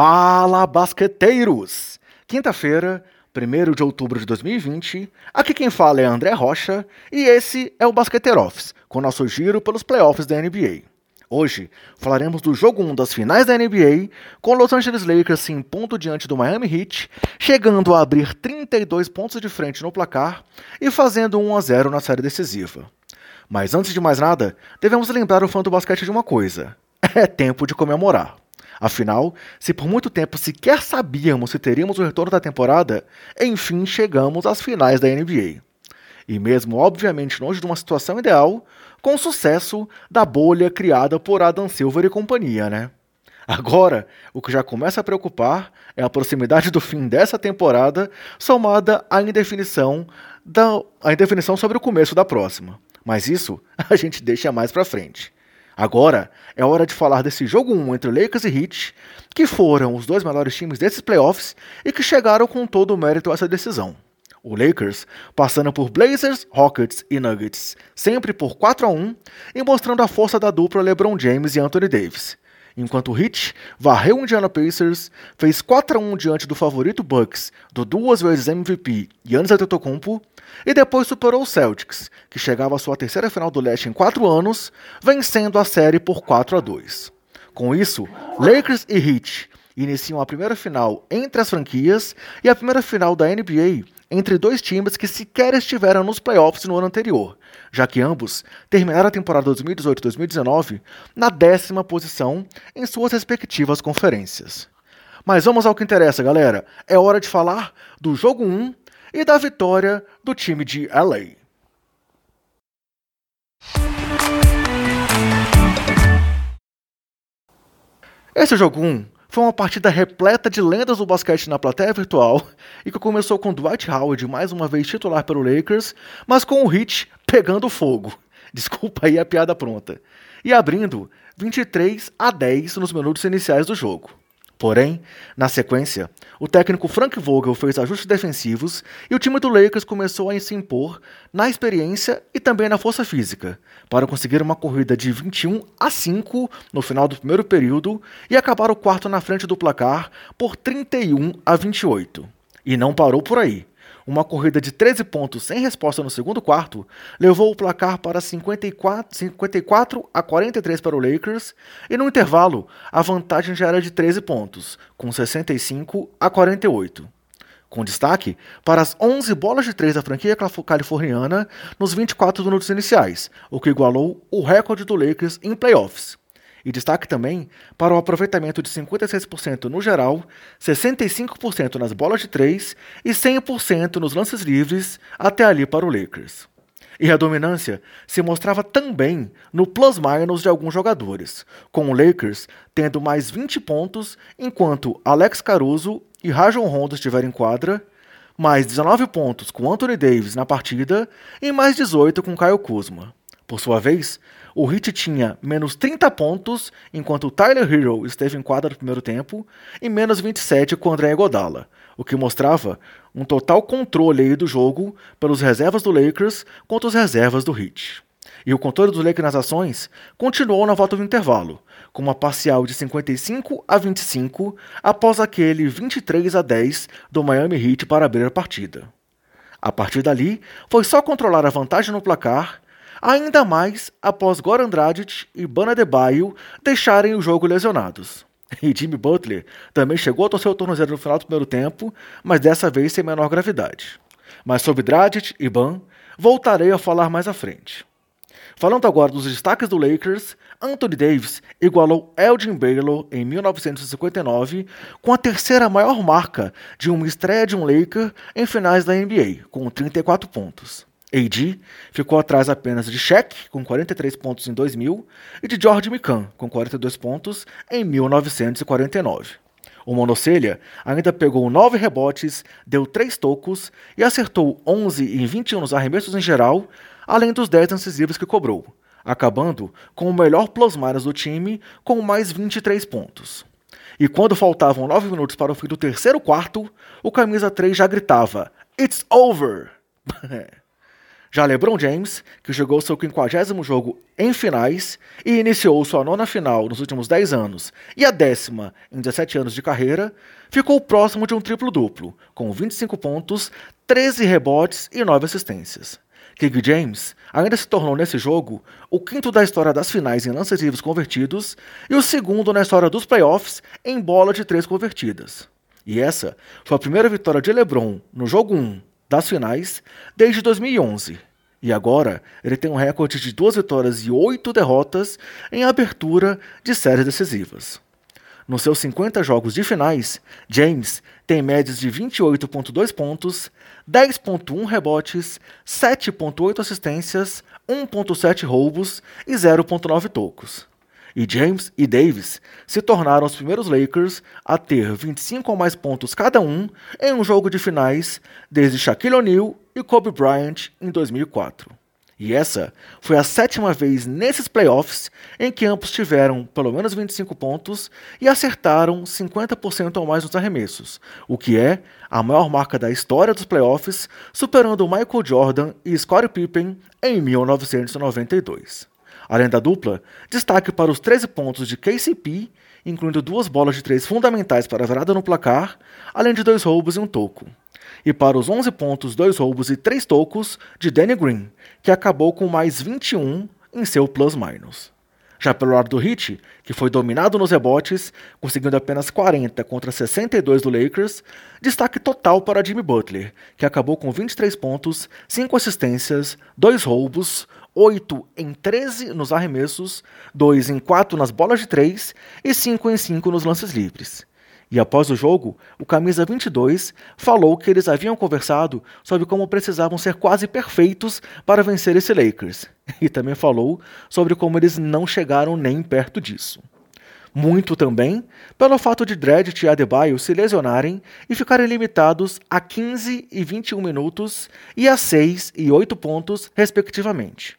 Fala, basqueteiros! Quinta-feira, 1 de outubro de 2020, aqui quem fala é André Rocha e esse é o Basqueteiro Office, com nosso giro pelos playoffs da NBA. Hoje falaremos do jogo 1 das finais da NBA, com Los Angeles Lakers se impondo diante do Miami Heat, chegando a abrir 32 pontos de frente no placar e fazendo 1 a 0 na série decisiva. Mas antes de mais nada, devemos lembrar o fã do basquete de uma coisa: é tempo de comemorar. Afinal, se por muito tempo sequer sabíamos se teríamos o retorno da temporada, enfim chegamos às finais da NBA. E mesmo obviamente longe de uma situação ideal, com o sucesso da bolha criada por Adam Silver e companhia, né? Agora, o que já começa a preocupar é a proximidade do fim dessa temporada, somada à indefinição, da, à indefinição sobre o começo da próxima. Mas isso a gente deixa mais pra frente. Agora é hora de falar desse jogo 1 entre Lakers e Heat, que foram os dois melhores times desses playoffs e que chegaram com todo o mérito a essa decisão. O Lakers passando por Blazers, Rockets e Nuggets, sempre por 4 a 1 e mostrando a força da dupla LeBron James e Anthony Davis. Enquanto o Heat varreu o Indiana Pacers, fez 4 a 1 diante do favorito Bucks, do duas vezes MVP Giannis Antetokounmpo e depois superou o Celtics, que chegava à sua terceira final do leste em quatro anos, vencendo a série por 4 a 2. Com isso, Lakers e Heat iniciam a primeira final entre as franquias e a primeira final da NBA entre dois times que sequer estiveram nos playoffs no ano anterior, já que ambos terminaram a temporada 2018-2019 na décima posição em suas respectivas conferências. Mas vamos ao que interessa, galera. É hora de falar do jogo 1 e da vitória do time de LA. Esse jogo 1 foi uma partida repleta de lendas do basquete na plateia virtual e que começou com Dwight Howard mais uma vez titular pelo Lakers, mas com o Heat pegando fogo. Desculpa aí a piada pronta. E abrindo 23 a 10 nos minutos iniciais do jogo. Porém, na sequência, o técnico Frank Vogel fez ajustes defensivos e o time do Lakers começou a se impor na experiência e também na força física, para conseguir uma corrida de 21 a 5 no final do primeiro período e acabar o quarto na frente do placar por 31 a 28. E não parou por aí. Uma corrida de 13 pontos sem resposta no segundo quarto levou o placar para 54, 54 a 43 para o Lakers e no intervalo a vantagem já era de 13 pontos, com 65 a 48 com destaque para as 11 bolas de 3 da franquia californiana nos 24 minutos iniciais, o que igualou o recorde do Lakers em playoffs. E destaque também para o aproveitamento de 56% no geral, 65% nas bolas de 3 e 100% nos lances livres até ali para o Lakers. E a dominância se mostrava também no plus-minus de alguns jogadores, com o Lakers tendo mais 20 pontos, enquanto Alex Caruso e Rajon Rondo estiveram em quadra, mais 19 pontos com Anthony Davis na partida e mais 18 com Kyle Kuzma. Por sua vez, o Heat tinha menos 30 pontos, enquanto o Tyler Hero esteve em quadra no primeiro tempo, e menos 27 com André Godala, o que mostrava um total controle do jogo pelos reservas do Lakers contra os reservas do Heat. E o controle dos Lakers nas ações continuou na volta do intervalo, com uma parcial de 55 a 25 após aquele 23 a 10 do Miami Heat para abrir a partida. A partir dali, foi só controlar a vantagem no placar ainda mais após Goran Dragic e Bana Debaio deixarem o jogo lesionados. E Jimmy Butler também chegou a torcer o tornozelo no final do primeiro tempo, mas dessa vez sem menor gravidade. Mas sobre Dragic e Ban, voltarei a falar mais à frente. Falando agora dos destaques do Lakers, Anthony Davis igualou Elgin Baylor em 1959 com a terceira maior marca de uma estreia de um Laker em finais da NBA, com 34 pontos. AD ficou atrás apenas de Shaq, com 43 pontos em 2000, e de George Mikan, com 42 pontos em 1949. O Monocelha ainda pegou 9 rebotes, deu 3 tocos e acertou 11 em 21 nos arremessos em geral, além dos 10 decisivos que cobrou, acabando com o melhor plus-minus do time com mais 23 pontos. E quando faltavam 9 minutos para o fim do terceiro quarto, o camisa 3 já gritava: It's over! Já LeBron James, que jogou seu 50 jogo em finais e iniciou sua nona final nos últimos 10 anos e a décima em 17 anos de carreira, ficou próximo de um triplo-duplo, com 25 pontos, 13 rebotes e 9 assistências. King James ainda se tornou nesse jogo o quinto da história das finais em lances livres convertidos e o segundo na história dos playoffs em bola de três convertidas. E essa foi a primeira vitória de LeBron no jogo 1 das finais desde 2011. E agora ele tem um recorde de duas vitórias e oito derrotas em abertura de séries decisivas. Nos seus 50 jogos de finais, James tem médias de 28,2 pontos, 10,1 rebotes, 7,8 assistências, 1,7 roubos e 0,9 tocos. E James e Davis se tornaram os primeiros Lakers a ter 25 ou mais pontos cada um em um jogo de finais desde Shaquille O'Neal e Kobe Bryant em 2004. E essa foi a sétima vez nesses playoffs em que ambos tiveram pelo menos 25 pontos e acertaram 50% ou mais nos arremessos, o que é a maior marca da história dos playoffs, superando Michael Jordan e Scottie Pippen em 1992. Além da dupla, destaque para os 13 pontos de KCP, incluindo duas bolas de três fundamentais para a virada no placar, além de dois roubos e um toco e para os 11 pontos, 2 roubos e 3 tocos de Danny Green, que acabou com mais 21 em seu plus-minus. Já pelo lado do Heat, que foi dominado nos rebotes, conseguindo apenas 40 contra 62 do Lakers, destaque total para Jimmy Butler, que acabou com 23 pontos, 5 assistências, 2 roubos, 8 em 13 nos arremessos, 2 em 4 nas bolas de 3 e 5 em 5 nos lances livres. E após o jogo, o camisa 22 falou que eles haviam conversado sobre como precisavam ser quase perfeitos para vencer esse Lakers. E também falou sobre como eles não chegaram nem perto disso. Muito também pelo fato de Dredd e Adebayo se lesionarem e ficarem limitados a 15 e 21 minutos e a 6 e 8 pontos, respectivamente.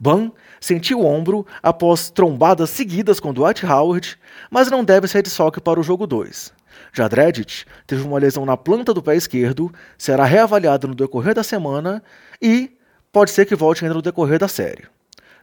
Ban sentiu o ombro após trombadas seguidas com Dwight Howard, mas não deve ser desfalque para o jogo 2. Já Dredit teve uma lesão na planta do pé esquerdo, será reavaliado no decorrer da semana e pode ser que volte ainda no decorrer da série.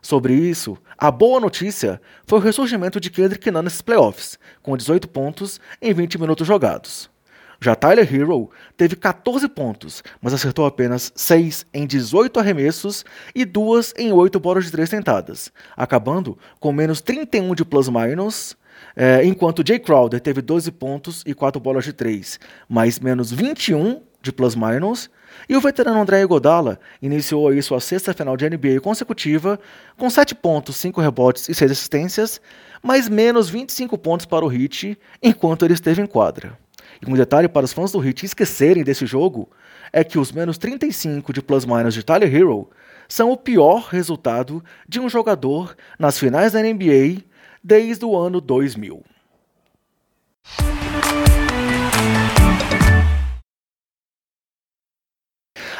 Sobre isso, a boa notícia foi o ressurgimento de Kendrick Nunn nesses playoffs, com 18 pontos em 20 minutos jogados. Já Tyler Hero teve 14 pontos, mas acertou apenas 6 em 18 arremessos e 2 em 8 bolas de 3 tentadas, acabando com menos 31 de plus-minus, é, enquanto Jay Crowder teve 12 pontos e 4 bolas de 3, mais menos 21 de plus-minus, e o veterano André Godala iniciou aí sua sexta final de NBA consecutiva, com 7 pontos, 5 rebotes e 6 assistências, mais menos 25 pontos para o Heat enquanto ele esteve em quadra. E um detalhe para os fãs do Heat esquecerem desse jogo é que os menos 35 de plus-minus de Tyler Hero são o pior resultado de um jogador nas finais da NBA desde o ano 2000.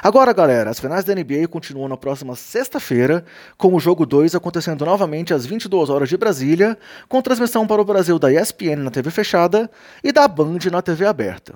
Agora, galera, as finais da NBA continuam na próxima sexta-feira, com o jogo 2 acontecendo novamente às 22 horas de Brasília, com transmissão para o Brasil da ESPN na TV fechada e da Band na TV aberta.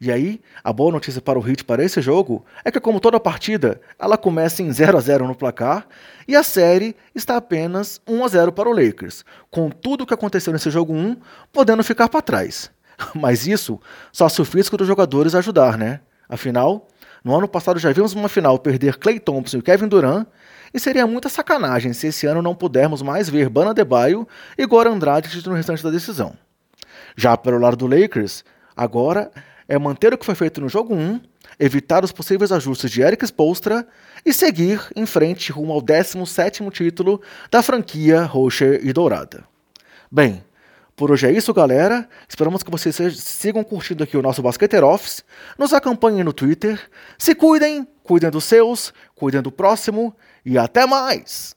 E aí, a boa notícia para o Heat para esse jogo é que, como toda partida, ela começa em 0 a 0 no placar e a série está apenas 1 a 0 para o Lakers, com tudo o que aconteceu nesse jogo 1 podendo ficar para trás. Mas isso só se o físico dos jogadores ajudar, né? Afinal, no ano passado já vimos uma final perder Clay Thompson e Kevin Durant, e seria muita sacanagem se esse ano não pudermos mais ver Bana Debaio e Goran Dragic no restante da decisão. Já pelo lado do Lakers, agora é manter o que foi feito no jogo 1, evitar os possíveis ajustes de Eric Spolstra e seguir em frente rumo ao 17º título da franquia roxa e dourada. Bem, por hoje é isso, galera. Esperamos que vocês sigam curtindo aqui o nosso Basqueter Office. Nos acompanhem no Twitter. Se cuidem, cuidem dos seus, cuidem do próximo e até mais!